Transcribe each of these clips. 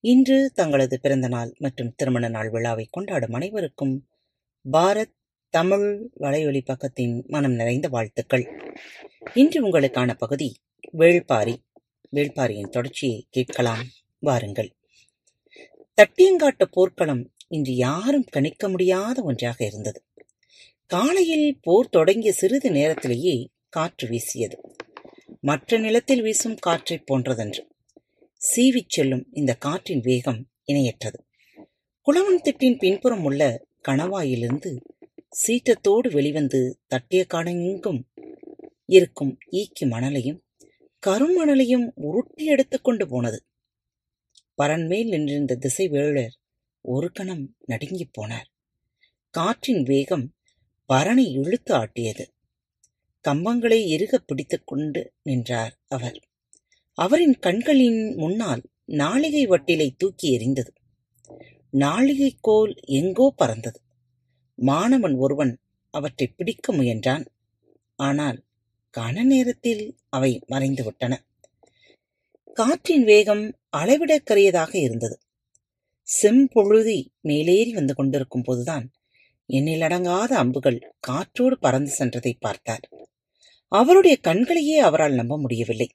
இன்று தங்களது பிறந்தநாள் மற்றும் திருமண நாள் விழாவை கொண்டாடும் அனைவருக்கும் பாரத் தமிழ் வலையொலி பக்கத்தின் மனம் நிறைந்த வாழ்த்துக்கள். இன்று உங்களுக்கான பகுதி வேள்பாரி. வேள்பாரியின் தொடர்ச்சியை கேட்கலாம். வாருங்கள். தட்டியங்காட்டு போர்க்களம் இன்று யாரும் கணிக்க முடியாத ஒன்றாக இருந்தது. காலையில் போர் தொடங்கிய சிறிது நேரத்திலேயே காற்று வீசியது. மற்ற நிலத்தில் வீசும் காற்றைப் போன்றதன்று. சீவிச் செல்லும் இந்த காற்றின் வேகம் இணையற்றது. குளவன் திட்டின் பின்புறம் உள்ள கணவாயிலிருந்து சீற்றத்தோடு வெளிவந்து தட்டிய காடெங்கும் இருக்கும் ஈக்கி மணலையும் கருமணலையும் உருட்டி எடுத்துக்கொண்டு போனது. பரன்மேல் நின்றிருந்த திசைவேழர் ஒரு கணம் நடுங்கிப் போனார். காற்றின் வேகம் பரனை இழுத்து ஆட்டியது. கம்பங்களை இறுக பிடித்துக்கொண்டு நின்றார் அவர். அவரின் கண்களின் முன்னால் நாளிகை வட்டிலை தூக்கி எறிந்தது. நாளிகை கோல் எங்கோ பறந்தது. மாணவன் ஒருவன் அவற்றை பிடிக்க முயன்றான். ஆனால் கன நேரத்தில் அவை மறைந்துவிட்டன காற்றின் வேகம் அளவிடக்கரியதாக இருந்தது. செம்பொழுதி மேலேறி வந்து கொண்டிருக்கும் போதுதான் எண்ணிலடங்காத அம்புகள் காற்றோடு பறந்து சென்றதை பார்த்தார். அவருடைய கண்களையே அவரால் நம்ப முடியவில்லை.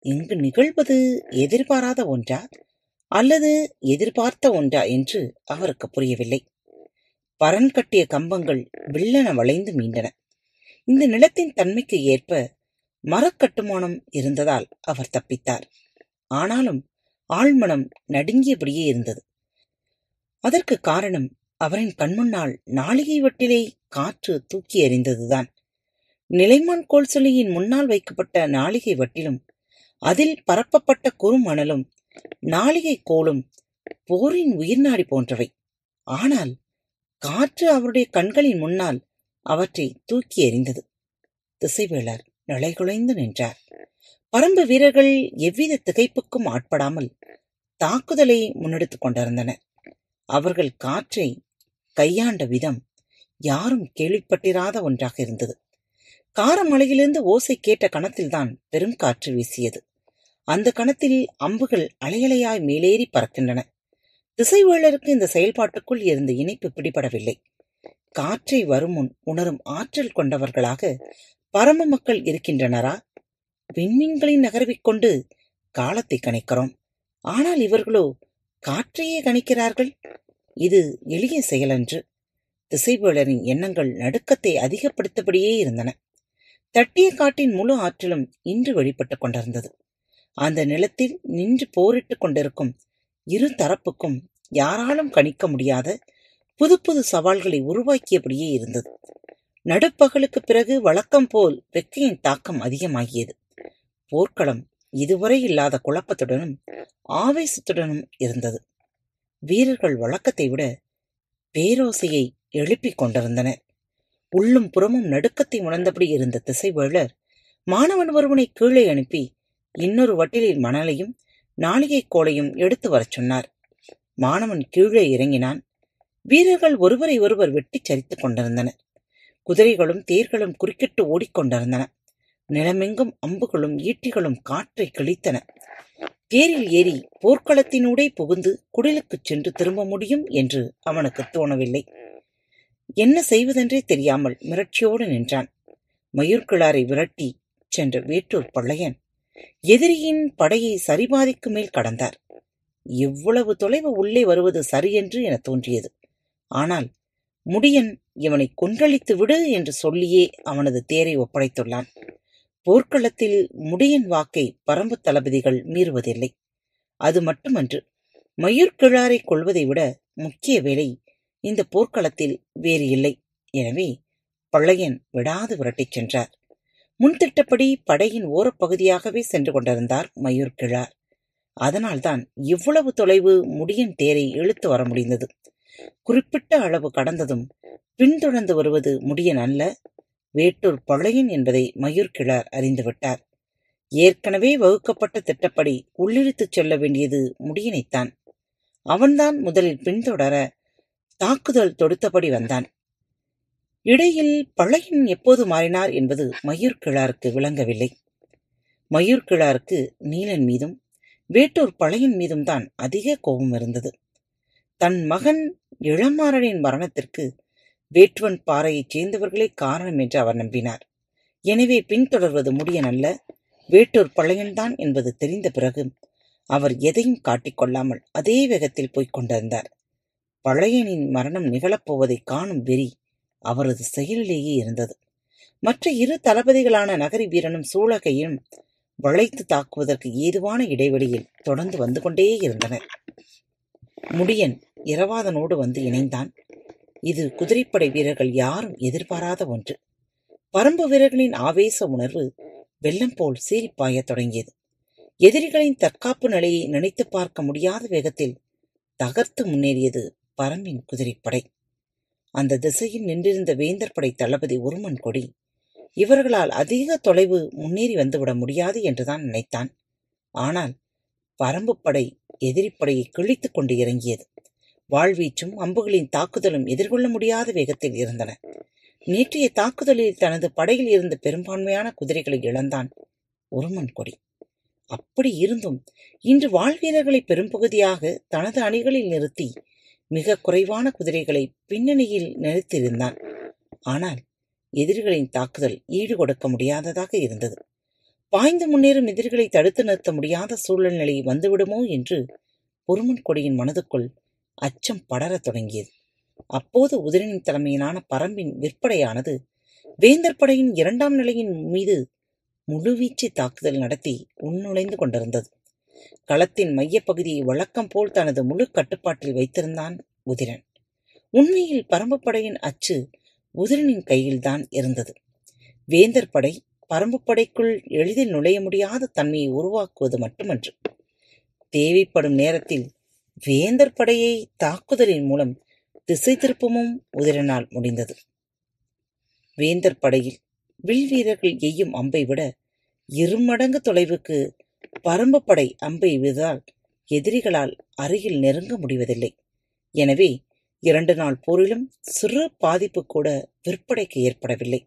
இங்கு நிகழ்வது எதிர்பாராத ஒன்றா அல்லது எதிர்பார்த்த ஒன்றா என்று அவருக்கு புரியவில்லை. பரன் கட்டிய கம்பங்கள் வில்லன வளைந்து மீண்டன. இந்த நிலத்தின் தன்மைக்கு ஏற்ப மரக்கட்டுமானம் இருந்ததால் அவர் தப்பித்தார். ஆனாலும் ஆழ்மனம் நடுங்கியபடியே இருந்தது. அதற்கு காரணம் அவரின் கண்முன்னால் நாளிகை வட்டிலே காற்று தூக்கி எறிந்ததுதான். நிலைமான் கோல்சொலியின் முன்னால் வைக்கப்பட்ட நாளிகை வட்டிலும் அதில் பரப்பப்பட்ட குறுமணலும் நாளிகை கோலும் போரின் உயிர்நாடி போன்றவை. ஆனால் காற்று அவருடைய கண்களின் முன்னால் அவற்றை தூக்கி எறிந்தது. திசைவேளர் நிலைகுலைந்து நின்றார். பரம்பு வீரர்கள் எவ்வித திகைப்புக்கும் ஆட்படாமல் தாக்குதலை முன்னெடுத்துக் கொண்டிருந்தனர். அவர்கள் காற்றை கையாண்ட விதம் யாரும் கேள்விப்பட்டிராத ஒன்றாக இருந்தது. காரமலையிலிருந்து ஓசை கேட்ட கணத்தில்தான் பெரும் காற்று வீசியது. அந்த கணத்தில் அம்புகள் அலையலையாய் மேலேறி பறக்கின்றன. திசைவேளருக்கு இந்த செயல்பாட்டுக்குள் இருந்த இணைப்பு பிடிபடவில்லை. காற்றை வருமுன் உணரும் ஆற்றல் கொண்டவர்களாக பரம மக்கள் இருக்கின்றனரா? விண்மீன்களின் நகர்விக் கொண்டு காலத்தை கணிக்கிறோம். ஆனால் இவர்களோ காற்றையே கணிக்கிறார்கள்? இது எளிய செயலன்று. திசைவேளரின் எண்ணங்கள் நடுக்கத்தை அதிகப்படுத்தபடியே இருந்தன. தட்டிய காட்டின் முழு ஆற்றலும் இன்று வெளிப்பட்டுக் கொண்டிருந்தது. அந்த நிலத்தில் நின்று போரிட்டுக் கொண்டிருக்கும் இரு தரப்புக்கும் யாராலும் கணிக்க முடியாத புது புது சவால்களை உருவாக்கியபடியே இருந்தது. நடுப்பகலுக்கு பிறகு வழக்கம் போல் வெக்கையின் தாக்கம் அதிகமாகியது. போர்க்களம் இதுவரை இல்லாத குழப்பத்துடனும் ஆவேசத்துடனும் இருந்தது. வீரர்கள் வழக்கத்தை விட பேரோசையை எழுப்பிக் கொண்டிருந்தனர் உள்ளும் புறமும் நடுக்கத்தை உணர்ந்தபடி இருந்த திசைவேளர் மாணவன் ஒருவனை கீழே அனுப்பி இன்னொரு வட்டிலில் மணலையும் நாளிகைக் கோலையும் எடுத்து வரச் சொன்னார். மாணவன் கீழே இறங்கினான். வீரர்கள் ஒருவரை ஒருவர் வெட்டிச் சரித்துக் கொண்டிருந்தனர். குதிரைகளும் தேர்களும் குறுக்கிட்டு ஓடிக்கொண்டிருந்தன நிலமெங்கும் அம்புகளும் ஈட்டிகளும் காற்றை கிழித்தன. தேரில் ஏறி போர்க்களத்தினூடே புகுந்து குடிலுக்குச் சென்று திரும்ப முடியும் என்று அவனுக்கு தோணவில்லை. என்ன செய்வதென்றே தெரியாமல் மிரட்சியோடு நின்றான். மயூர்கிழாரை விரட்டி சென்ற வேட்டூர் பள்ளையன் எதிரியின் படையை சரிபாதிக்கு மேல் கடந்தார். இவ்வளவு தொலைவு உள்ளே வருவது சரியென்று என தோன்றியது. ஆனால் முடியன் இவனை கொன்றளித்து விடு என்று சொல்லியே அவனது தேரை ஒப்படைத்துள்ளான். போர்க்களத்தில் முடியன் வாக்கை பரம்பு தளபதிகள் மீறுவதில்லை. அது மட்டுமன்று மயூர்கிழாரை கொள்வதை விட முக்கிய வேலை இந்த போர்க்களத்தில் வேறு இல்லை. எனவே பழையன் விடாது விரட்டிச் சென்றார். முன்திட்டப்படி படையின் ஓரப்பகுதியாகவே சென்று கொண்டிருந்தார் மயூர் கிழார். அதனால்தான் இவ்வளவு தொலைவு முடியின் தேரை இழுத்து வர முடிந்தது. குறிப்பிட்ட அளவு கடந்ததும் பின்தொடர்ந்து வருவது முடியன் அல்ல வேட்டூர் பழையன் என்பதை மயூர் கிழார் அறிந்துவிட்டார் ஏற்கனவே வகுக்கப்பட்ட திட்டப்படி உள்ளிழுத்துச் செல்ல வேண்டியது முடியனைத்தான். அவன்தான் முதலில் பின்தொடர தாக்குதல் தொடுத்தபடி வந்தான். இடையில் பழையன் எப்போது மாறினார் என்பது மயூர் கிழாருக்கு விளங்கவில்லை. மயூர் கிழாருக்கு நீலன் மீதும் வேட்டூர் பழையன் மீதும் தான் அதிக கோபம் இருந்தது. தன் மகன் இளமாறனின் மரணத்திற்கு வேட்டுவன் பாறையைச் சேர்ந்தவர்களே காரணம் என்று அவர் நம்பினார். எனவே பின்தொடர்வது முடியனல்ல வேட்டூர் பழையன்தான் என்பது தெரிந்த பிறகு அவர் எதையும் காட்டிக்கொள்ளாமல் அதே வேகத்தில் போய்க் கொண்டிருந்தார். பழையனின் மரணம் நிகழப்போவதை காணும் வெறி அவரது செயலிலேயே இருந்தது. மற்ற இரு தளபதிகளான நகரி வீரனும் சூளகையும் வளைத்து தாக்குவதற்கு ஏதுவான இடைவெளியில் தொடர்ந்து வந்து கொண்டே இருந்தனர். முடியன் இரவாதனோடு வந்து இணைந்தான். இது குதிரைப்படை வீரர்கள் யாரும் எதிர்பாராத ஒன்று. பரம்பு வீரர்களின் ஆவேச உணர்வு வெள்ளம் போல் சீரிப்பாய தொடங்கியது. எதிரிகளின் தற்காப்பு நிலையை நினைத்து பார்க்க முடியாத வேகத்தில் தகர்த்து முன்னேறியது பரம்பின் குதிரைப்படை. அந்த திசையில் நின்றிருந்த வேந்தர் படை தளபதி உருமன் கொடி. இவர்களால் அதிக தொலைவு முன்னேறி வந்துவிட முடியாது என்றுதான் நினைத்தான். ஆனால் பரம்பு படை எதிரிப்படையை கிழித்துக் கொண்டு இறங்கியது. வாழ்வீச்சும் அம்புகளின் தாக்குதலும் எதிர்கொள்ள முடியாத வேகத்தில் இருந்தன. நேற்றைய தாக்குதலில் தனது படையில் இருந்த பெரும்பான்மையான குதிரைகளை இழந்தான் உருமன் கொடி. அப்படி இருந்தும் இன்று வாழ்வீரர்களை பெரும்பகுதியாக தனது அணிகளில் நிறுத்தி மிக குறைவான குதிரைகளை பின்னணியில் நிறுத்தியிருந்தான். ஆனால் எதிரிகளின் தாக்குதல் ஈடுகொடுக்க முடியாததாக இருந்தது. பாய்ந்து முன்னேறும் எதிரிகளை தடுத்து நிறுத்த முடியாத சூழ்நிலை வந்துவிடுமோ என்று பொறுமன் கொடியின் மனதுக்குள் அச்சம் படரத் தொடங்கியது. அப்போது உதிரனின் தலைமையிலான பரம்பின் விற்படையானது வேந்தர் படையின் இரண்டாம் நிலையின் மீது முழுவீச்சு தாக்குதல் நடத்தி உள்நுழைந்து கொண்டிருந்தது. களத்தின் மையப்பகுதியை வழக்கம் போல் தனது முழு கட்டுப்பாட்டில் வைத்திருந்தான் உதிரன். உண்மையில் பரம்புப்படையின் அச்சு உதிரனின் கையில்தான் இருந்தது. வேந்தர் படை பரம்புப்படைக்குள் எளிதில் நுழைய முடியாத தன்மையை உருவாக்குவது மட்டுமன்று. தேவைப்படும் நேரத்தில் வேந்தர் படையை தாக்குதலின் மூலம் திசை திருப்பமும் உதிரனால் முடிந்தது. வேந்தர் படையில் வில் வீரர்கள் எய்யும் அம்பை விட இருமடங்கு தொலைவுக்கு பரம்புப்படை படை அம்பை விதால் எதிரிகளால் அருகில் நெருங்க முடிவதில்லை. எனவே இரண்டு நாள் போரிலும் சிறு பாதிப்பு கூட விற்படைக்கு ஏற்படவில்லை.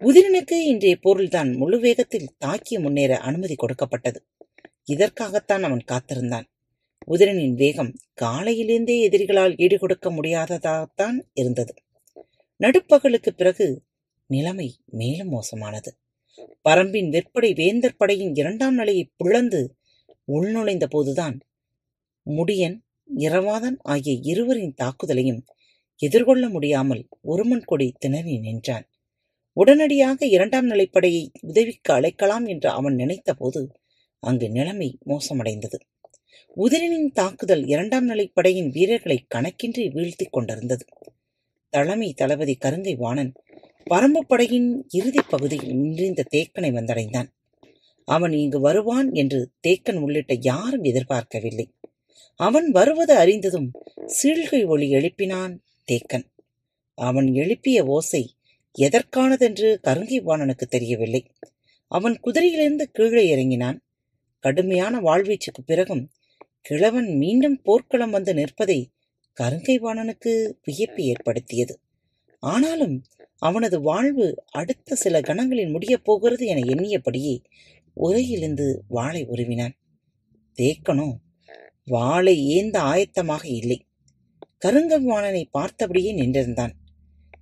உதிரனுக்கு இன்றைய போரில்தான் முழு வேகத்தில் தாக்கி முன்னேற அனுமதி கொடுக்கப்பட்டது. இதற்காகத்தான் அவன் காத்திருந்தான். உதிரனின் வேகம் காலையிலிருந்தே எதிரிகளால் ஈடுகொடுக்க முடியாததாகத்தான் இருந்தது. நடுப்பகலுக்கு பிறகு நிலைமை மேலும் மோசமானது. பரம்பின் வெற்படை வேந்தர் படையின் இரண்டாம் நிலையைப் பிளந்து உள்நுழைந்த போதுதான் முடியன் இரவாதன் ஆகிய இருவரின் தாக்குதலையும் எதிர்கொள்ள முடியாமல் ஒருமன் கொடி திணறி நின்றான். உடனடியாக இரண்டாம் நிலைப்படையை உதவிக்கு அழைக்கலாம் என்று அவன் நினைத்தபோது அங்கு நிலைமை மோசமடைந்தது. உதிரனின் தாக்குதல் இரண்டாம் நிலைப்படையின் வீரர்களை கணக்கின்றி வீழ்த்திக் கொண்டிருந்தது. தலைமை தளபதி கருங்கை வாணன் பரம்பு படையின் இறுதிப் பகுதியில் நின்றிருந்த தேக்கனை வந்தடைந்தான். அவன் இங்கு வருவான் என்று தேக்கன் உள்ளிட்ட யாரும் எதிர்பார்க்கவில்லை. அவன் வருவது அறிந்ததும் சீழ்கை ஒளி எழுப்பினான் தேக்கன். அவன் எழுப்பிய ஓசை எதற்கானதென்று கருங்கைவாணனுக்கு தெரியவில்லை. அவன் குதிரையிலிருந்து கீழே இறங்கினான். கடுமையான வாழ்வீச்சுக்கு பிறகும் கிழவன் மீண்டும் போர்க்களம் வந்து நிற்பதை கருங்கைவாணனுக்கு வியப்பு ஏற்படுத்தியது. ஆனாலும் அவனது வாழ்வு அடுத்த சில கணங்களில் முடியப் போகிறது என எண்ணியபடியே உரையிலிருந்து வாளை உருவினான். தேக்கனோ வாளை ஏந்த ஆயத்தமாக இல்லை. கருங்கவாணனை பார்த்தபடியே நின்றிருந்தான்.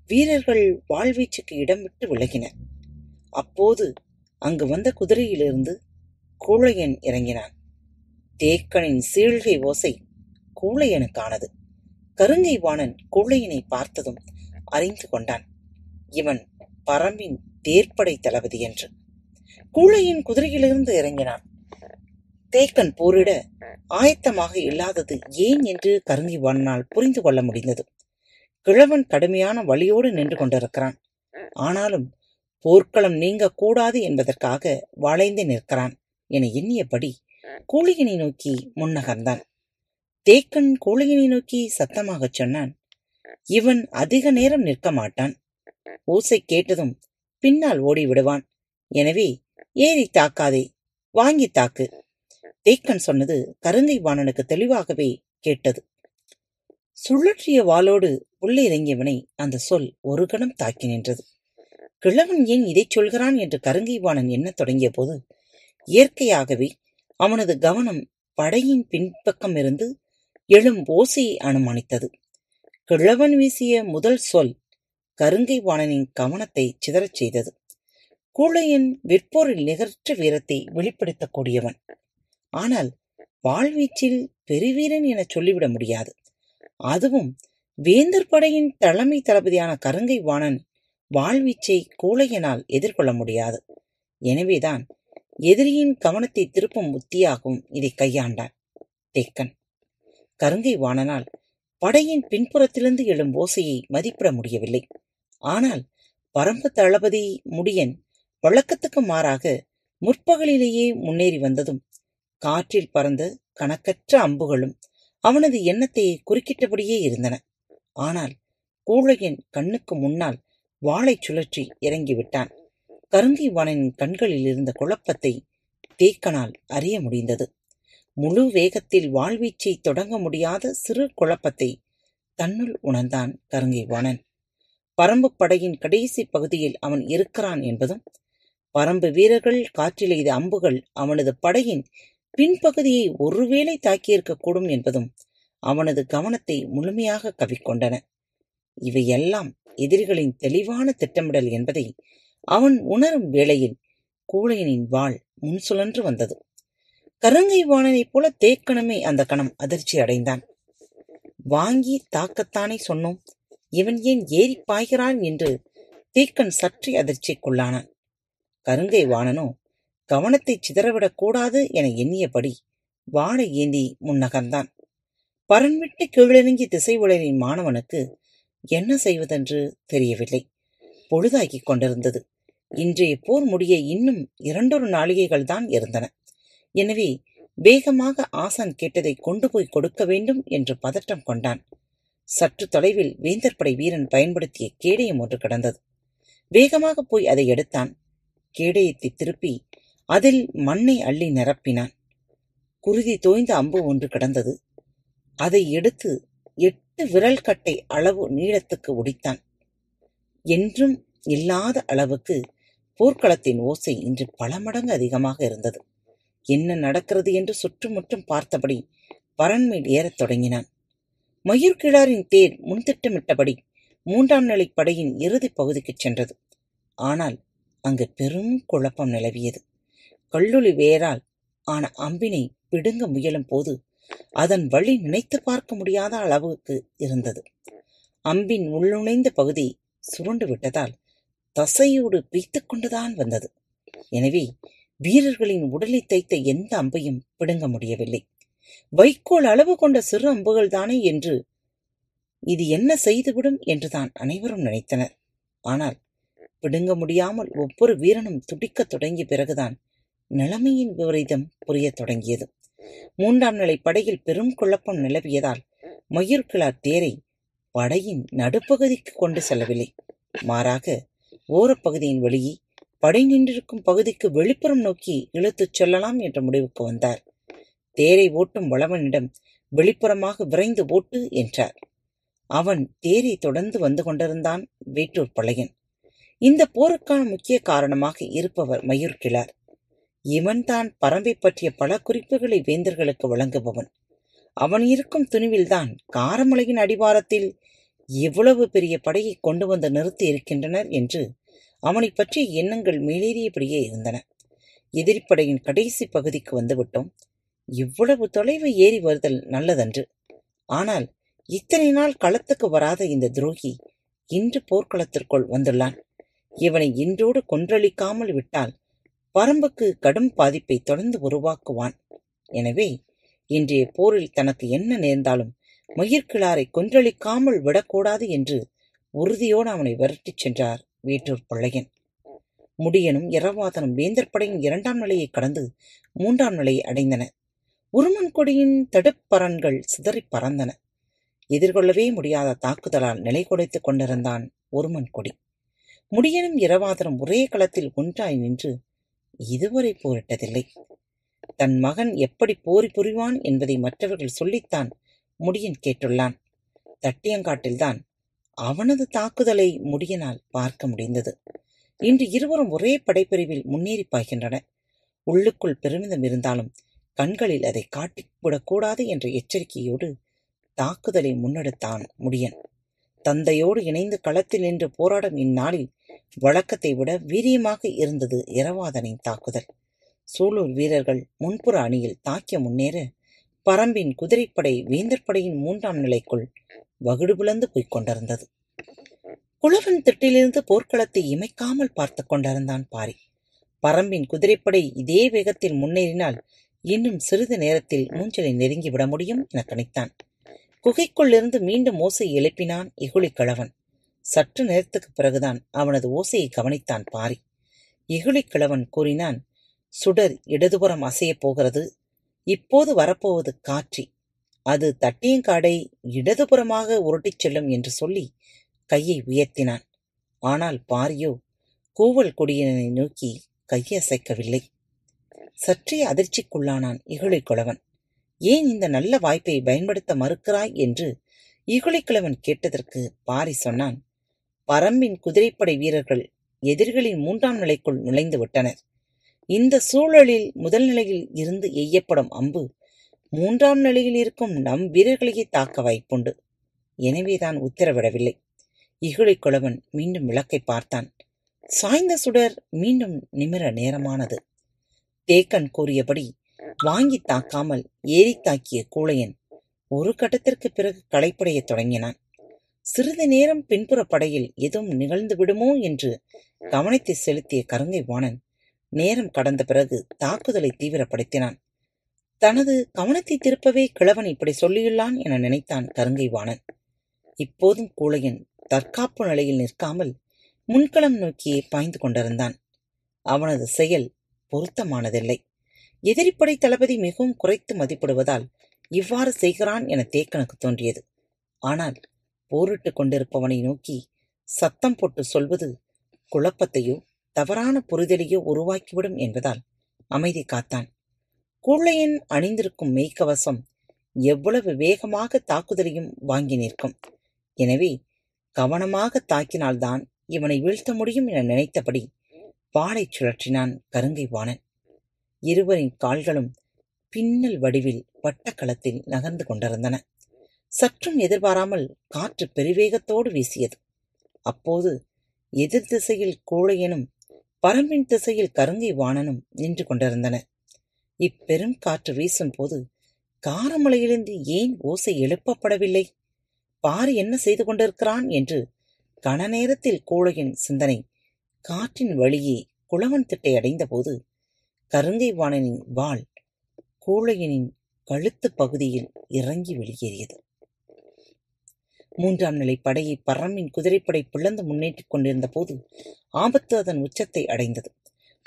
வீரர்கள் வாழ்வீச்சுக்கு இடம் விட்டு விலகினர். அப்போது அங்கு வந்த குதிரையிலிருந்து கூழையன் இறங்கினான். தேக்கனின் சீழ்கை ஓசை கூழையனுக்கானது. கருங்கை வாணன் கூழையனை பார்த்ததும் அறிந்து கொண்டான். இவன் பரம்பின் தேர்ப்படை தளபதி என்று. கூழையின் குதிரையிலிருந்து இறங்கினான். தேக்கன் போரிட ஆயத்தமாக இல்லாதது ஏன் என்று கருங்கி வானால் புரிந்து கொள்ள முடிந்தது. கிழவன் கடுமையான வழியோடு நின்று கொண்டிருக்கிறான். ஆனாலும் போர்க்களம் நீங்க கூடாது என்பதற்காக வளைந்து நிற்கிறான் என எண்ணியபடி கூலியினை நோக்கி முன்னகர்ந்தான். தேக்கன் கூலியினை நோக்கி சத்தமாகச் சொன்னான் இவன் அதிக நேரம் நிற்க மாட்டான். ஓசை கேட்டதும் பின்னால் ஓடி விடுவான். எனவே ஏறி தாக்காதே? வாங்கி தாக்கு. தேக்கன் சொன்னது கருங்கை வாணனுக்கு தெளிவாகவே கேட்டது. சுழற்றிய வாளோடு உள்ளே இறங்கியவனை அந்த சொல் ஒரு கணம் தாக்கி நின்றது. கிழவன் ஏன் இதைச் சொல்கிறான்? என்று கருங்கை வாணன் எண்ணத் தொடங்கிய போது இயற்கையாகவே அவனது கவனம் படையின் பின்பக்கம் இருந்து எழும் ஓசையை அனுமானித்தது. கிழவன் வீசிய முதல் சொல் கருங்கை வாணனின் கவனத்தை சிதறச் செய்தது. கூழையன் விற்போரில் நிகரற்ற வீரத்தை வெளிப்படுத்தக்கூடியவன். ஆனால் வாழ்வீச்சில் பெருவீரன் என சொல்லிவிட முடியாது. அதுவும் வேந்தர் படையின் தலைமை தளபதியான கருங்கை வாணன் வாழ்வீச்சை கூழையனால் எதிர்கொள்ள முடியாது. எனவேதான் எதிரியின் கவனத்தை திருப்பும் உத்தியாகவும் இதை கையாண்டான். தேக்கன். கருங்கை வாணனால் படையின் பின்புறத்திலிருந்து எழும் ஓசையை மதிப்பிட முடியவில்லை. ஆனால் பரம்பு தளபதி முடியன் வழக்கத்துக்கு மாறாக முற்பகலிலேயே முன்னேறி வந்ததும் காற்றில் பறந்த கணக்கற்ற அம்புகளும் அவனது எண்ணத்தை குறுக்கிட்டபடியே இருந்தன. ஆனால் கூழையன் கண்ணுக்கு முன்னால் வாளைச் சுழற்றி இறங்கிவிட்டான். கருங்கை வாணனின் கண்களில் இருந்த குழப்பத்தை தேக்கனால் அறிய முடிந்தது. முழு வேகத்தில் வாழ்வீச்சை தொடங்க முடியாத சிறு குழப்பத்தை தன்னுள் உணர்ந்தான் கருங்கை வாணன் பரம்பு படையின் கடைசி பகுதியில் அவன் இருக்கிறான் என்பதும் பரம்பு வீரர்கள் காற்றிலெய்த அம்புகள் அவனது படையின் பின்பகுதியை ஒருவேளை தாக்கியிருக்கக்கூடும் என்பதும் அவனது கவனத்தை முழுமையாக கவிக்கொண்டன. இவையெல்லாம் எதிரிகளின் தெளிவான திட்டமிடல் என்பதை அவன் உணரும் வேளையில் கூழையனின் வாள் முன் சுழன்று வந்தது. கருங்கை வாணனைப் போல தேக்கணமே அந்த கணம் அதிர்ச்சி அடைந்தான். வாங்கி தாக்கத்தானே சொன்னோம். இவன் ஏன் ஏறி பாய்கிறான் என்று தேக்கன் சற்றே அதிர்ச்சிக்குள்ளானான். கருங்கை வாணனோ கவனத்தை சிதறவிடக் கூடாது என எண்ணியபடி வாழை ஏந்தி முன்னகர்ந்தான். பரன்விட்டு கீழிறங்கி திசை உலரின் மாணவனுக்கு என்ன செய்வதென்று தெரியவில்லை. பொழுதாகிக் கொண்டிருந்தது. இன்றைய போர் முடிய இன்னும் இரண்டொரு நாளிகைகள் தான் இருந்தன. எனவே வேகமாக ஆசான் கேட்டதை கொண்டு போய் கொடுக்க வேண்டும் என்று பதட்டம் கொண்டான். சற்று தொலைவில் வேந்தர் படை வீரன் பயன்படுத்திய கேடயம் ஒன்று கிடந்தது. வேகமாக போய் அதை எடுத்தான். கேடயத்தை திருப்பி அதில் மண்ணை அள்ளி நிரப்பினான். குருதி தோய்ந்த அம்பு ஒன்று கிடந்தது. அதை எடுத்து எட்டு விரல் கட்டை அளவு நீளத்துக்கு ஒடித்தான். என்றும் இல்லாத அளவுக்கு போர்க்களத்தின் ஓசை இன்று பல மடங்கு அதிகமாக இருந்தது. என்ன நடக்கிறது என்று சுற்றுமுற்றும் பார்த்தபடி வரண்மேல் ஏறத் தொடங்கினான். மயூர்கிழாரின் தேர் முன்திட்டமிட்டபடி மூன்றாம் நிலை படையின் இறுதிப் பகுதிக்குச் சென்றது. ஆனால் அங்கு பெரும் குழப்பம் நிலவியது. கள்ளுளி வேரால் ஆன அம்பினை பிடுங்க முயலும் போது அதன் வழி நினைத்து பார்க்க முடியாத அளவுக்கு இருந்தது. அம்பின் உள்ளுணைந்த பகுதி சுருண்டு விட்டதால் தசையோடு பீத்துக்கொண்டுதான் வந்தது. எனவே வீரர்களின் உடலை தைத்த எந்த அம்பையும் பிடுங்க முடியவில்லை. வைக்கோல் அளவு கொண்ட சிறு அம்புகள் தானே என்று இது என்ன செய்துவிடும் என்றுதான் அனைவரும் நினைத்தனர். ஆனால் பிடுங்க முடியாமல் ஒவ்வொரு வீரனும் துடிக்கத் தொடங்கிய பிறகுதான் நிலைமையின் விபரீதம் புரிய தொடங்கியது. மூன்றாம் நிலை படையில் பெரும் குழப்பம் நிலவியதால் மயூர்கிழார் தேரை படையின் நடுப்பகுதிக்கு கொண்டு செல்லவில்லை. மாறாக ஓரப்பகுதியின் வெளியே படை நின்றிருக்கும் பகுதிக்கு வெளிப்புறம் நோக்கி இழுத்துச் செல்லலாம் என்ற முடிவுக்கு வந்தார். தேரை ஓட்டும் வளவனிடம் வெளிப்புறமாக விரைந்து ஓட்டு என்றார். அவன் தேரை தொடர்ந்து வந்து கொண்டிருந்தான் வேட்டூர் பழையன். இந்த போருக்கான முக்கிய காரணமாக இருப்பவர் மயூர்கிழார் இவன்தான் பரம்பை பற்றிய பல குறிப்புகளை வேந்தர்களுக்கு வழங்குபவன். அவன் இருக்கும் துணிவில்தான் காரமலையின் அடிவாரத்தில் இவ்வளவு பெரிய படையை கொண்டு வந்து நிறுத்தி இருக்கின்றனர் என்று அவனைப் பற்றிய எண்ணங்கள் மேலேறியபடியே இருந்தன. எதிரிப்படையின் கடைசி பகுதிக்கு வந்துவிட்டோம். இவ்வளவு தொலைவு ஏறி வருதல் நல்லதன்று. ஆனால் இத்தனை நாள் களத்துக்கு வராத இந்த துரோகி இன்று போர்க்களத்திற்குள் வந்துள்ளான். இவனை இன்றோடு கொன்றளிக்காமல் விட்டால் பரம்புக்கு கடும் பாதிப்பை தொடர்ந்து உருவாக்குவான். எனவே இன்றைய போரில் தனக்கு என்ன நேர்ந்தாலும் மயிர்கிழாரை கொன்றளிக்காமல் விடக்கூடாது என்று உறுதியோடு அவனை விரட்டிச் சென்றார் வேட்டூர் பிள்ளையன். முடியனும் இரவாதனும் வேந்தர் படையின் இரண்டாம் நிலையை கடந்து மூன்றாம் நிலையை அடைந்தன. உருமன் கொடியின் தடுப்பரன்கள் சிதறிப் பறந்தன. எதிர்கொள்ளவே முடியாத தாக்குதலால் நிலை குலைத்துக் கொண்டிருந்தான் ஒருமன் கொடி. முடியனும் இரவாதனும் ஒரே களத்தில் ஒன்றாய் நின்று இதுவரை போரிட்டதில்லை. தன் மகன் எப்படி போரி புரிவான்? என்பதை மற்றவர்கள் சொல்லித்தான் முடியன் கேட்டுள்ளான். தட்டியங்காட்டில்தான் அவனது தாக்குதலை முடியனால் பார்க்க முடிந்தது. இன்று இருவரும் ஒரே படைப்பிரிவில் முன்னேறி பாய்கின்றனர் உள்ளுக்குள் பெருமிதம் இருந்தாலும் கண்களில் அதை காட்டிவிடக்கூடாது என்ற எச்சரிக்கையோடு தாக்குதலை முன்னெடுத்தான் முடியன். தந்தையோடு இணைந்து களத்தில் நின்று போராடும் இந்நாளில் வழக்கத்தை விட வீரியமாக இருந்தது இரவாதனின் தாக்குதல். சூலூர் வீரர்கள் முன்புற அணியில் தாக்கிய முன்னேற பரம்பின் குதிரைப்படை வேந்தர் படையின் மூன்றாம் நிலைக்குள் வகுடு பிளந்து போய்க் கொண்டிருந்தது. குளவன் திட்டிலிருந்து போர்க்களத்தை இமைக்காமல் பார்த்து கொண்டிருந்தான் பாரி. பரம்பின் குதிரைப்படை இதே வேகத்தில் முன்னேறினால் இன்னும் சிறிது நேரத்தில் மூஞ்சலை நெருங்கிவிட முடியும் என கணித்தான். குகைக்குள்ளிருந்து மீண்டும் ஓசை எழுப்பினான் இகுழி கிழவன். சற்று நேரத்துக்குப் பிறகுதான் அவனது ஓசையை கவனித்தான் பாரி. இகுழி கிழவன் கூறினான் சுடர் இடதுபுறம் அசையப் போகிறது. இப்போது வரப்போவது காற்றி. அது தட்டியங்காடை இடதுபுறமாக உருட்டிச் செல்லும் என்று சொல்லி கையை உயர்த்தினான். ஆனால் பாரியோ கூவல் கொடியினை நோக்கி கையசைக்கவில்லை சற்றே அதிர்ச்சிக்குள்ளானான் இகுழிக்குழவன் ஏன் இந்த நல்ல வாய்ப்பை பயன்படுத்த மறுக்கிறாய் என்று இகுழிக்கிழவன் கேட்டதற்கு பாரி சொன்னான். பரம்பின் குதிரைப்படை வீரர்கள் எதிரிகளின் மூன்றாம் நிலைக்குள் நுழைந்து விட்டனர். இந்த சூழலில் முதல் நிலையில் இருந்து எய்யப்படும் அம்பு மூன்றாம் நிலையில் இருக்கும் நம் வீரர்களையே தாக்க வாய்ப்புண்டு. எனவேதான் உத்தரவிடவில்லை. இகுழி குளவன் மீண்டும் விளக்கை பார்த்தான். சாய்ந்த சுடர் மீண்டும் நிமிர நேரமானது. தேக்கன் கூறியபடி வாங்கி தாக்காமல் ஏறி தாக்கிய கூழையன் ஒரு கட்டத்திற்கு பிறகு களைப்படைய தொடங்கினான். சிறிது நேரம் பின்புற படையில் எதுவும் நிகழ்ந்து விடுமோ என்று கவனத்தை செலுத்திய கருங்கை வாணன் நேரம் கடந்த பிறகு தாக்குதலை தீவிரப்படுத்தினான். தனது கவனத்தை திருப்பவே கிழவன் இப்படி சொல்லியுள்ளான் என நினைத்தான் கருங்கை வாணன். இப்போதும் கூழையன் தற்காப்பு நிலையில் நிற்காமல் முன்களம் நோக்கியே பாய்ந்து கொண்டிருந்தான். அவனது செயல் பொருத்தமானதில்லை. எதிரிப்படை தளபதி மிகவும் குறைத்து மதிப்பிடுவதால் இவ்வாறு செய்கிறான் என தேக்கனுக்கு தோன்றியது. ஆனால் போரிட்டுக் கொண்டிருப்பவனை நோக்கி சத்தம் போட்டு சொல்வது குழப்பத்தையோ தவறான புரிதலையோ உருவாக்கிவிடும் என்பதால் அமைதி காத்தான். கூழையன் அணிந்திருக்கும் மெய்க்கவசம் எவ்வளவு வேகமாக தாக்குதலையும் வாங்கி நிற்கும். எனவே கவனமாக தாக்கினால்தான் இவனை வீழ்த்த முடியும் என நினைத்தபடி வாளைச் சுழற்றினான் கருங்கை வாணன். இருவரின் கால்களும் பின்னல் வடிவில் வட்டக்களத்தில் நகர்ந்து கொண்டிருந்தன. சற்றும் எதிர்பாராமல் காற்று பெருவேகத்தோடு வீசியது. அப்போது எதிர் திசையில் கூழையனும் பரம்பின் திசையில் கருங்கை வாணனும் நின்று கொண்டிருந்தனர். இப்பெரும் காற்று வீசும் போது காரமலையிலிருந்து ஏன் ஓசை எழுப்பப்படவில்லை? பாரு என்ன செய்து கொண்டிருக்கிறான் என்று கன நேரத்தில் கூழையின் சிந்தனை காற்றின் வழியே குளவன் திட்டை அடைந்தபோது கருங்கை வாணனின் வாள் கூழையனின் கழுத்து பகுதியில் இறங்கி வெளியேறியது. மூன்றாம் நிலை படையை பரம்பின் குதிரைப்படை பிளந்து முன்னேற்றிக் கொண்டிருந்த போது ஆபத்து அதன் உச்சத்தை அடைந்தது.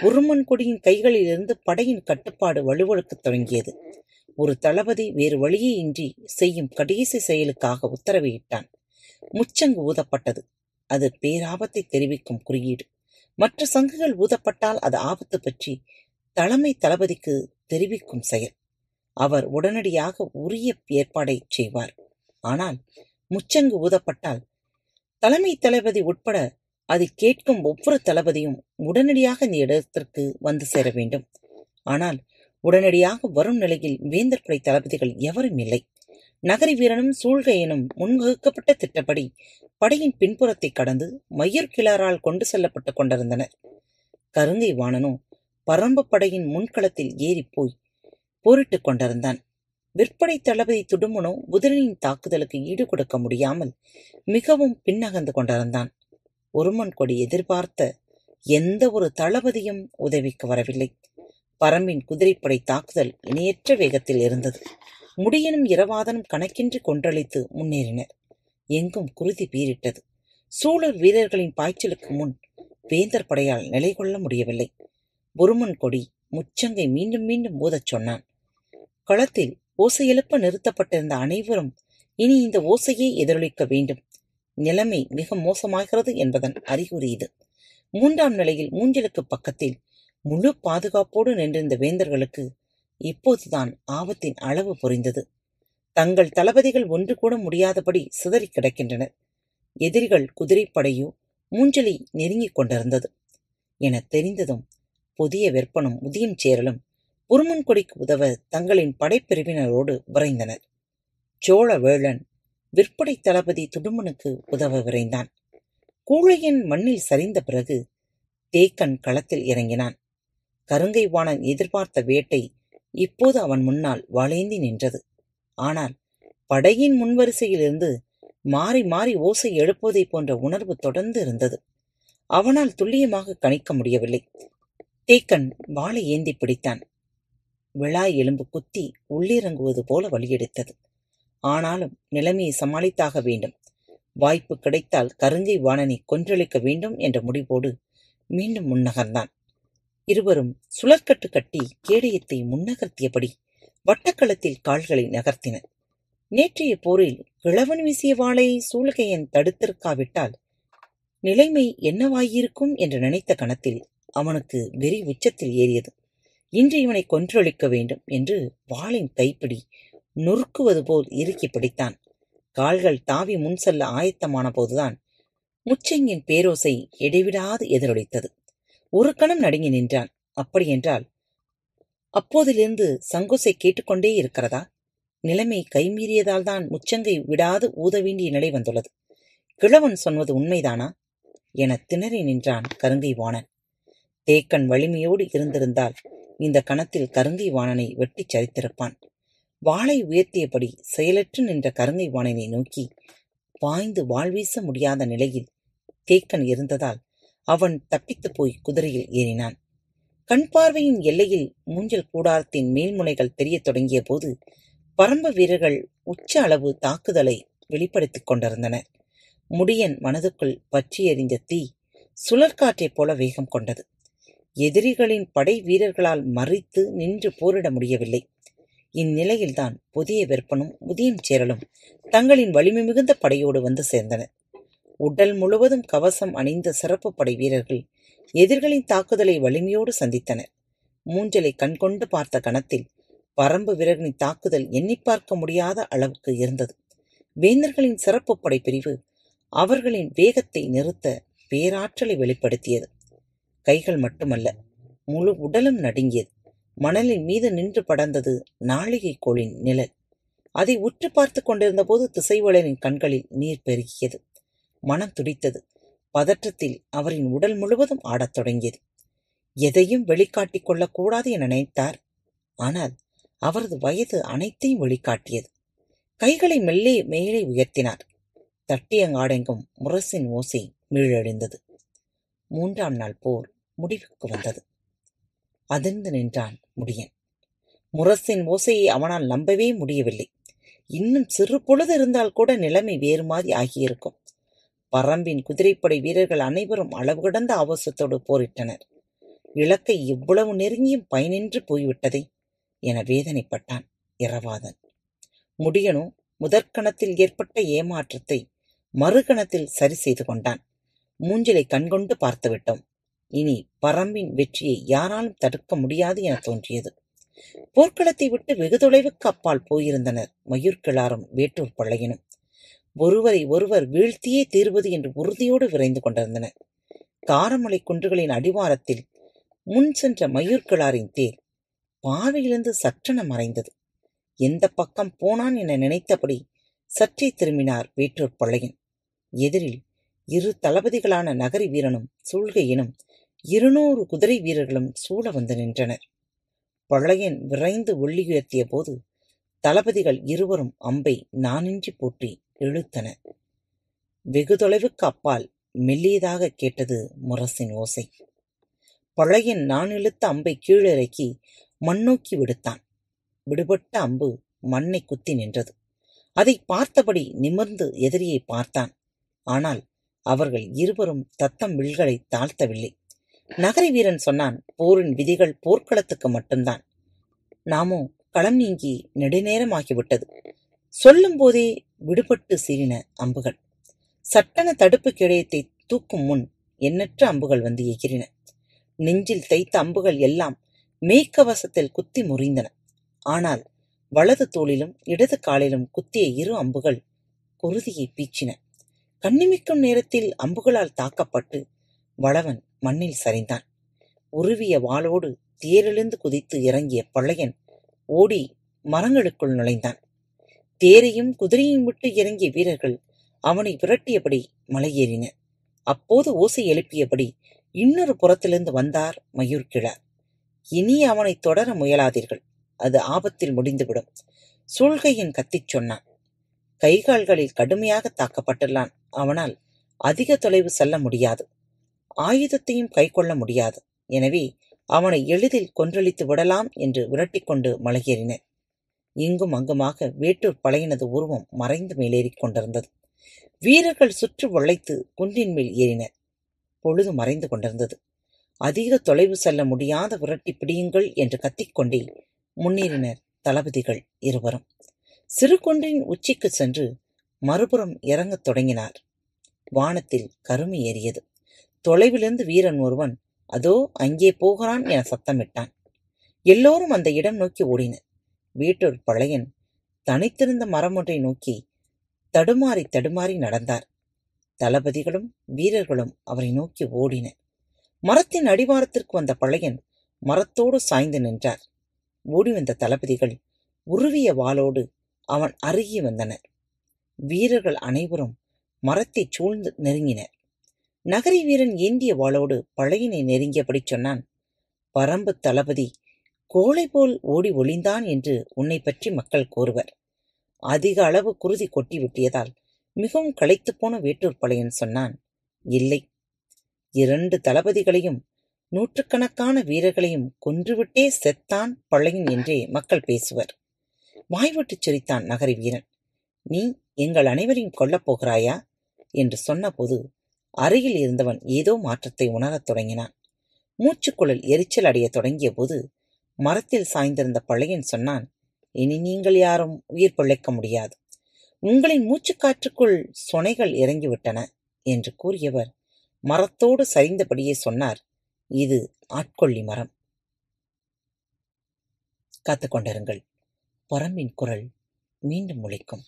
உருமன் கொடியின் கைகளிலிருந்து படையின் கட்டுப்பாடு வலுவழுக்கத் தொடங்கியது. ஒரு தளபதி வேறு வழியே இன்றி செய்யும் கடைசி செயலுக்காக உத்தரவிட்டான். முச்சங்கு ஊதப்பட்டது. அது பேராபத்தை தெரிவிக்கும் குறியீடு. மற்ற சங்குகள் ஊதப்பட்டால் அது ஆபத்து பற்றி தலைமை தளபதிக்கு தெரிவிக்கும் செயல். அவர் உடனடியாக உரிய ஏற்பாடை செய்வார். ஆனால் முச்சங்கு ஊதப்பட்டால் தலைமை தளபதி உட்பட அதை கேட்கும் ஒவ்வொரு தளபதியும் உடனடியாக இந்த இடத்திற்கு வந்து சேர வேண்டும். ஆனால் உடனடியாக வரும் நிலையில் வேந்தர் படை தளபதிகள் எவரும் இல்லை. நகரி வீரனும் சூழ்கையனும் முன்வகுக்கப்பட்ட திட்டப்படி படையின் பின்புறத்தை கடந்து மயிர் கிளாரால் கொண்டு செல்லப்பட்டுக் கொண்டிருந்தனர். கருங்கை வாணனோ பரம்பு படையின் முன்களத்தில் ஏறிப் போய் போரிட்டுக் கொண்டிருந்தான். விற்பனை தளபதி துடுமுனோ குதிரையின் தாக்குதலுக்கு ஈடு கொடுக்க முடியாமல் மிகவும் பின்னகந்து கொண்டிருந்தான். உருமன் கொடி எதிர்பார்த்த எந்த ஒரு தளபதியும் உதவிக்கு வரவில்லை. பரம்பின் குதிரைப்படை தாக்குதல் இணையற்ற வேகத்தில் இருந்தது. முடியனும் இரவாதனும் கணக்கின்றி கொன்றளித்து முன்னேறினர். எங்கும் குருதி பீரிட்டது சூழல் வீரர்களின் பாய்ச்சலுக்கு முன் வேந்தர் படையால் நிலை கொள்ள முடியவில்லை. உருமன் கொடி முச்சங்கை மீண்டும் மீண்டும் ஊதச் சொன்னான். களத்தில் ஓசையெழுப்ப நிறுத்தப்பட்டிருந்த அனைவரும் இனி இந்த ஓசையே எதிரொலிக்க வேண்டும். நிலைமை மிக மோசமாகிறது என்பதன் அறிகுறி இது. மூன்றாம் நிலையில் மூஞ்சலுக்கு பக்கத்தில் முழு பாதுகாப்போடு நின்றிருந்த வேந்தர்களுக்கு இப்போதுதான் ஆபத்தின் அளவு புரிந்தது. தங்கள் தளபதிகள் ஒன்று கூட முடியாதபடி சிதறிக் கிடக்கின்றனர். எதிரிகள் குதிரைப்படையோ மூஞ்சலி நெருங்கிக் கொண்டிருந்தது. என தெரிந்ததும் புதிய வெப்பனும் முதியும் சேரலும் புருமன் கொடிக்கு உதவ தங்களின் படைப்பிரிவினரோடு விரைந்தனர். சோழ வேளன் விற்படை தளபதி துடுமனுக்கு உதவ விரைந்தான். கூழையின் மண்ணில் சரிந்த பிறகு தேக்கன் களத்தில் இறங்கினான். கருங்கை வாணன் எதிர்பார்த்த வேட்டை இப்போது அவன் முன்னால் வளைந்தி நின்றது. ஆனால் படையின் முன்வரிசையிலிருந்து மாறி மாறி ஓசை எழுப்பதை போன்ற உணர்வு தொடர்ந்து இருந்தது. அவனால் துல்லியமாக கணிக்க முடியவில்லை. தேக்கன் வாளை ஏந்தி பிடித்தான். விழாய் எலும்பு குத்தி உள்ளிறங்குவது போல வழியெடுத்தது. ஆனாலும் நிலைமையை சமாளித்தாக வேண்டும். வாய்ப்பு கிடைத்தால் கருங்கை வாணனை கொன்றளிக்க வேண்டும் என்ற முடிவோடு மீண்டும் முன்னகர்ந்தான் இருவரும் சுழற்கட்டு கட்டி கேடயத்தை முன்னகர்த்தியபடி வட்டக்களத்தில் கால்களை நகர்த்தினர். நேற்றைய போரில் கிழவன் வீசிய வாளை சூழ்கையன் தடுத்திருக்காவிட்டால் நிலைமை என்னவாயிருக்கும் என்று நினைத்த கணத்தில் அவனுக்கு வெறி உச்சத்தில் ஏறியது. இன்று இவனை கொன்றொழிக்க வேண்டும் என்று வாளின் கைப்பிடி நொறுக்குவது போல் இறுக்கி பிடித்தான். கால்கள் தாவி முன் செல்ல ஆயத்தமான போதுதான் முச்செங்கின் பேரோசை இடைவிடாது எதிரொலித்தது. ஒரு கணம் நடுங்கி நின்றான். அப்படியென்றால் அப்போதிலிருந்து சங்கோசை கேட்டுக்கொண்டே இருக்கிறதா? நிலைமை கைமீறியதால் தான் முச்சங்கை விடாது ஊத வேண்டிய நிலை வந்துள்ளது. கிழவன் சொன்னது உண்மைதானா? என திணறி நின்றான் கருங்கை வாணன். தேக்கன் வலிமையோடு இருந்திருந்தால் இந்த கணத்தில் கருங்கை வாணனை வெட்டிச் சரித்திருப்பான். வாளை உயர்த்தியபடி செயலற்று நின்ற கருங்கை வாணனை நோக்கி பாய்ந்து வாழ்வீச முடியாத நிலையில் தேக்கன் இருந்ததால் அவன் தப்பித்துப் போய் குதிரையில் ஏறினான். கண் பார்வையின் எல்லையில் மூஞ்சல் கூடாரத்தின் மேல்முனைகள் தெரியத் தொடங்கிய போது பரம்ப வீரர்கள் உச்ச அளவு தாக்குதலை வெளிப்படுத்திக் கொண்டிருந்தனர். முடியன் மனதுக்குள் பற்றி எறிந்த தீ சுழற்காற்றைப் போல வேகம் கொண்டது. எதிரிகளின் படை வீரர்களால் மறித்து நின்று போரிட முடியவில்லை. இந்நிலையில்தான் புதிய விற்பனும் முதியும் சேரலும் தங்களின் வலிமை மிகுந்த படையோடு வந்து சேர்ந்தனர் உடல் முழுவதும் கவசம் அணிந்த சிறப்பு படை வீரர்கள் எதிரிகளின் தாக்குதலை வலிமையோடு சந்தித்தனர். மூஞ்சலை கண்கொண்டு பார்த்த கணத்தில் பரம்பு வீரர்களின் தாக்குதல் எண்ணி பார்க்க முடியாத அளவுக்கு இருந்தது. வேந்தர்களின் சிறப்பு படை பிரிவு அவர்களின் வேகத்தை நிறுத்த பேராற்றலை வெளிப்படுத்தியது. கைகள் மட்டுமல்ல முழு உடலும் நடுங்கியது. மணலின் மீது நின்று படர்ந்தது நாளிகை கோளின் நிழல். அதை உற்று பார்த்து கொண்டிருந்த போது திசைவளரின் கண்களில் நீர் பெருகியது. மனம் துடித்தது. பதற்றத்தில் அவரின் உடல் முழுவதும் ஆடத் தொடங்கியது. எதையும் வெளிக்காட்டிக் கொள்ளக்கூடாது என நினைத்தார். ஆனால் அவரது வயது அனைத்தையும் வெளிக்காட்டியது. கைகளை மெல்லே மேலே உயர்த்தினார். தட்டியங்காடெங்கும் முரசின் ஓசை மீழழிந்தது மூன்றாம் நாள் போர் முடிவுக்கு வந்தது. அதிர்ந்து நின்றான் முடியன் முரசின் ஓசையை அவனால் நம்பவே முடியவில்லை. இன்னும் சிறு பொழுது இருந்தால் கூட நிலைமை வேறு மாதிரி ஆகியிருக்கும். பரம்பின் குதிரைப்படை வீரர்கள் அனைவரும் அளவு கடந்த ஆபாசத்தோடு போரிட்டனர். இலக்கை இவ்வளவு நெருங்கியும் பயனின்றி போய்விட்டதை என வேதனைப்பட்டான் இரவாதன். முடியனோ? முதற்கணத்தில் ஏற்பட்ட ஏமாற்றத்தை மறுகணத்தில் சரி செய்து கொண்டான். மூஞ்சிலை கண்கொண்டு பார்த்துவிட்டோம். இனி பரம்பின் வெற்றியை யாராலும் தடுக்க முடியாது என தோன்றியது. போர்க்களத்தை விட்டு வெகு தொலைவுக்கு அப்பால் போயிருந்தனர் மயூர்கிளாரும் வேட்டூர் பள்ளையனும். ஒருவரை ஒருவர் வீழ்த்தியே தீர்வது என்று உறுதியோடு விரைந்து கொண்டிருந்தனர். காரமலை குன்றுகளின் அடிவாரத்தில் முன் சென்ற மயூர்கிளாரின் தேர் பாவையிலிருந்து சற்றென மறைந்தது. எந்த பக்கம் போனான் என நினைத்தபடி சற்றே திரும்பினார் வேற்றூர் பள்ளையன். எதிரில் இரு தளபதிகளான நகரி வீரனும் சூழ்கையினும் இருநூறு குதிரை வீரர்களும் சூழ வந்து நின்றனர். பழையன் விரைந்து ஒள்ளியுயர்த்திய போது தளபதிகள் இருவரும் அம்பை நானின்றி போற்றி இழுத்தனர். வெகு தொலைவுக்கு அப்பால் மெல்லியதாக கேட்டது முரசின் ஓசை. பழையன் நான் இழுத்த அம்பை கீழிறக்கி மண்ணோக்கி விடுத்தான். விடுபட்ட அம்பு மண்ணை குத்தி நின்றது. அதை பார்த்தபடி நிமிர்ந்து எதிரியை பார்த்தான். ஆனால் அவர்கள் இருவரும் தத்தம் வில்களை தாழ்த்தவில்லை. நகரி வீரன் சொன்னான் போரின் விதிகள் போர்க்களத்துக்கு மட்டும்தான். நாமோ களம் நீங்கி நெடுநேரமாகிவிட்டது. சொல்லும் போதே விடுபட்டு சீறின அம்புகள். சட்டன தடுப்பு கிடயத்தை தூக்கும் முன் எண்ணற்ற அம்புகள் வந்து எகிரின நெஞ்சில் தைத்த அம்புகள் எல்லாம் மேய்க்கவசத்தில் குத்தி முறிந்தன. ஆனால் வலது தோளிலும் இடது காலிலும் குத்திய இரு அம்புகள் குருதியை பீச்சின. கண்ணிமிக்கும் நேரத்தில் அம்புகளால் தாக்கப்பட்டு வளவன் மண்ணில் சரிந்தான். உருவிய வாளோடு தேரிலிருந்து குதித்து இறங்கிய பழையன் ஓடி மரங்களுக்குள் நுழைந்தான். தேரையும் குதிரையும் விட்டு இறங்கிய வீரர்கள் அவனை விரட்டியபடி மலையேறின. அப்போது ஓசை எழுப்பியபடி இன்னொரு புறத்திலிருந்து வந்தார் மயூர் கிழார். இனி அவனை தொடர முயலாதீர்கள். அது ஆபத்தில் முடிந்துவிடும். சூழ்கையின் கத்திச் சொன்னான். கைகால்களில் கடுமையாக தாக்கப்பட்டுள்ளான். அவனால் அதிக தொலைவு செல்ல முடியாது. ஆயுதத்தையும் கைக்கொள்ள முடியாது. எனவே அவனை எளிதில் கொன்றளித்து விடலாம் என்று விரட்டிக்கொண்டு மலையேறினர். இங்கும் அங்குமாக வேட்டூர் பழையனது உருவம் மறைந்து மேலேறிக் கொண்டிருந்தது. வீரர்கள் சுற்றி வளைத்து குன்றின் மேல் ஏறினர். பொழுது மறைந்து கொண்டிருந்தது. அதிக தொலைவு செல்ல முடியாத விரட்டி பிடியுங்கள் என்று கத்திக்கொண்டே முன்னேறினர் தளபதிகள் இருவரும். சிறு குன்றின் உச்சிக்கு சென்று மறுபுறம் இறங்கத் தொடங்கினார். வானத்தில் கருமை ஏறியது. தொலைவிலிருந்து வீரன் ஒருவன் அதோ அங்கே போகிறான் என சத்தமிட்டான். எல்லோரும் அந்த இடம் நோக்கி ஓடினர். வீட்டூர் பழையன் தனித்திருந்த மரம் ஒன்றை நோக்கி தடுமாறி தடுமாறி நடந்தார். தளபதிகளும் வீரர்களும் அவரை நோக்கி ஓடினர். மரத்தின் அடிவாரத்திற்கு வந்த பழையன் மரத்தோடு சாய்ந்து நின்றார். ஓடி வந்த தளபதிகள் உருவிய வாளோடு அவன் அருகே வந்தனர். வீரர்கள் அனைவரும் மரத்தை சூழ்ந்து நெருங்கினர். நகரி வீரன் ஏந்திய வாளோடு பழையனை நெருங்கியபடி சொன்னான். பரம்பு தளபதி கோழை போல் ஓடி ஒளிந்தான் என்று உன்னை பற்றி மக்கள் கூறுவர். அதிக அளவு குருதி கொட்டி விட்டியதால் மிகவும் களைத்துப்போன வேட்டூர் பழையன் சொன்னான். இல்லை. இரண்டு தளபதிகளையும் நூற்றுக்கணக்கான வீரர்களையும் கொன்றுவிட்டே செத்தான் பழையன் என்றே மக்கள் பேசுவர். வாய்விட்டுச் சிரித்தான் நகரி வீரன். நீ எங்கள் அனைவரையும் கொல்லப் போகிறாயா? என்று சொன்னபோது அருகில் இருந்தவன் ஏதோ மாற்றத்தை உணரத் தொடங்கினான். மூச்சுக்குழல் எரிச்சல் அடையத் தொடங்கிய போது மரத்தில் சாய்ந்திருந்த பழையன் சொன்னான் இனி நீங்கள் யாரும் உயிர் பிழைக்க முடியாது. உங்களின் மூச்சுக்காற்றுக்குள் சொனைகள் இறங்கிவிட்டன என்று கூறியவர். மரத்தோடு சரிந்தபடியே சொன்னார் இது ஆட்கொள்ளி மரம். காத்துக்கொண்டிருங்கள் பரம்பின் குரல் மீண்டும் முளைக்கும்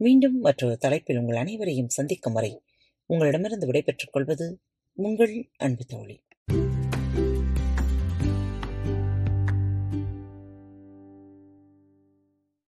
மீண்டும் மற்றொரு தலைப்பில் உங்கள் அனைவரையும் சந்திக்கும் வரை உங்களிடமிருந்து விடைபெற்றுக் கொள்வது உங்கள் அன்பு தோழி.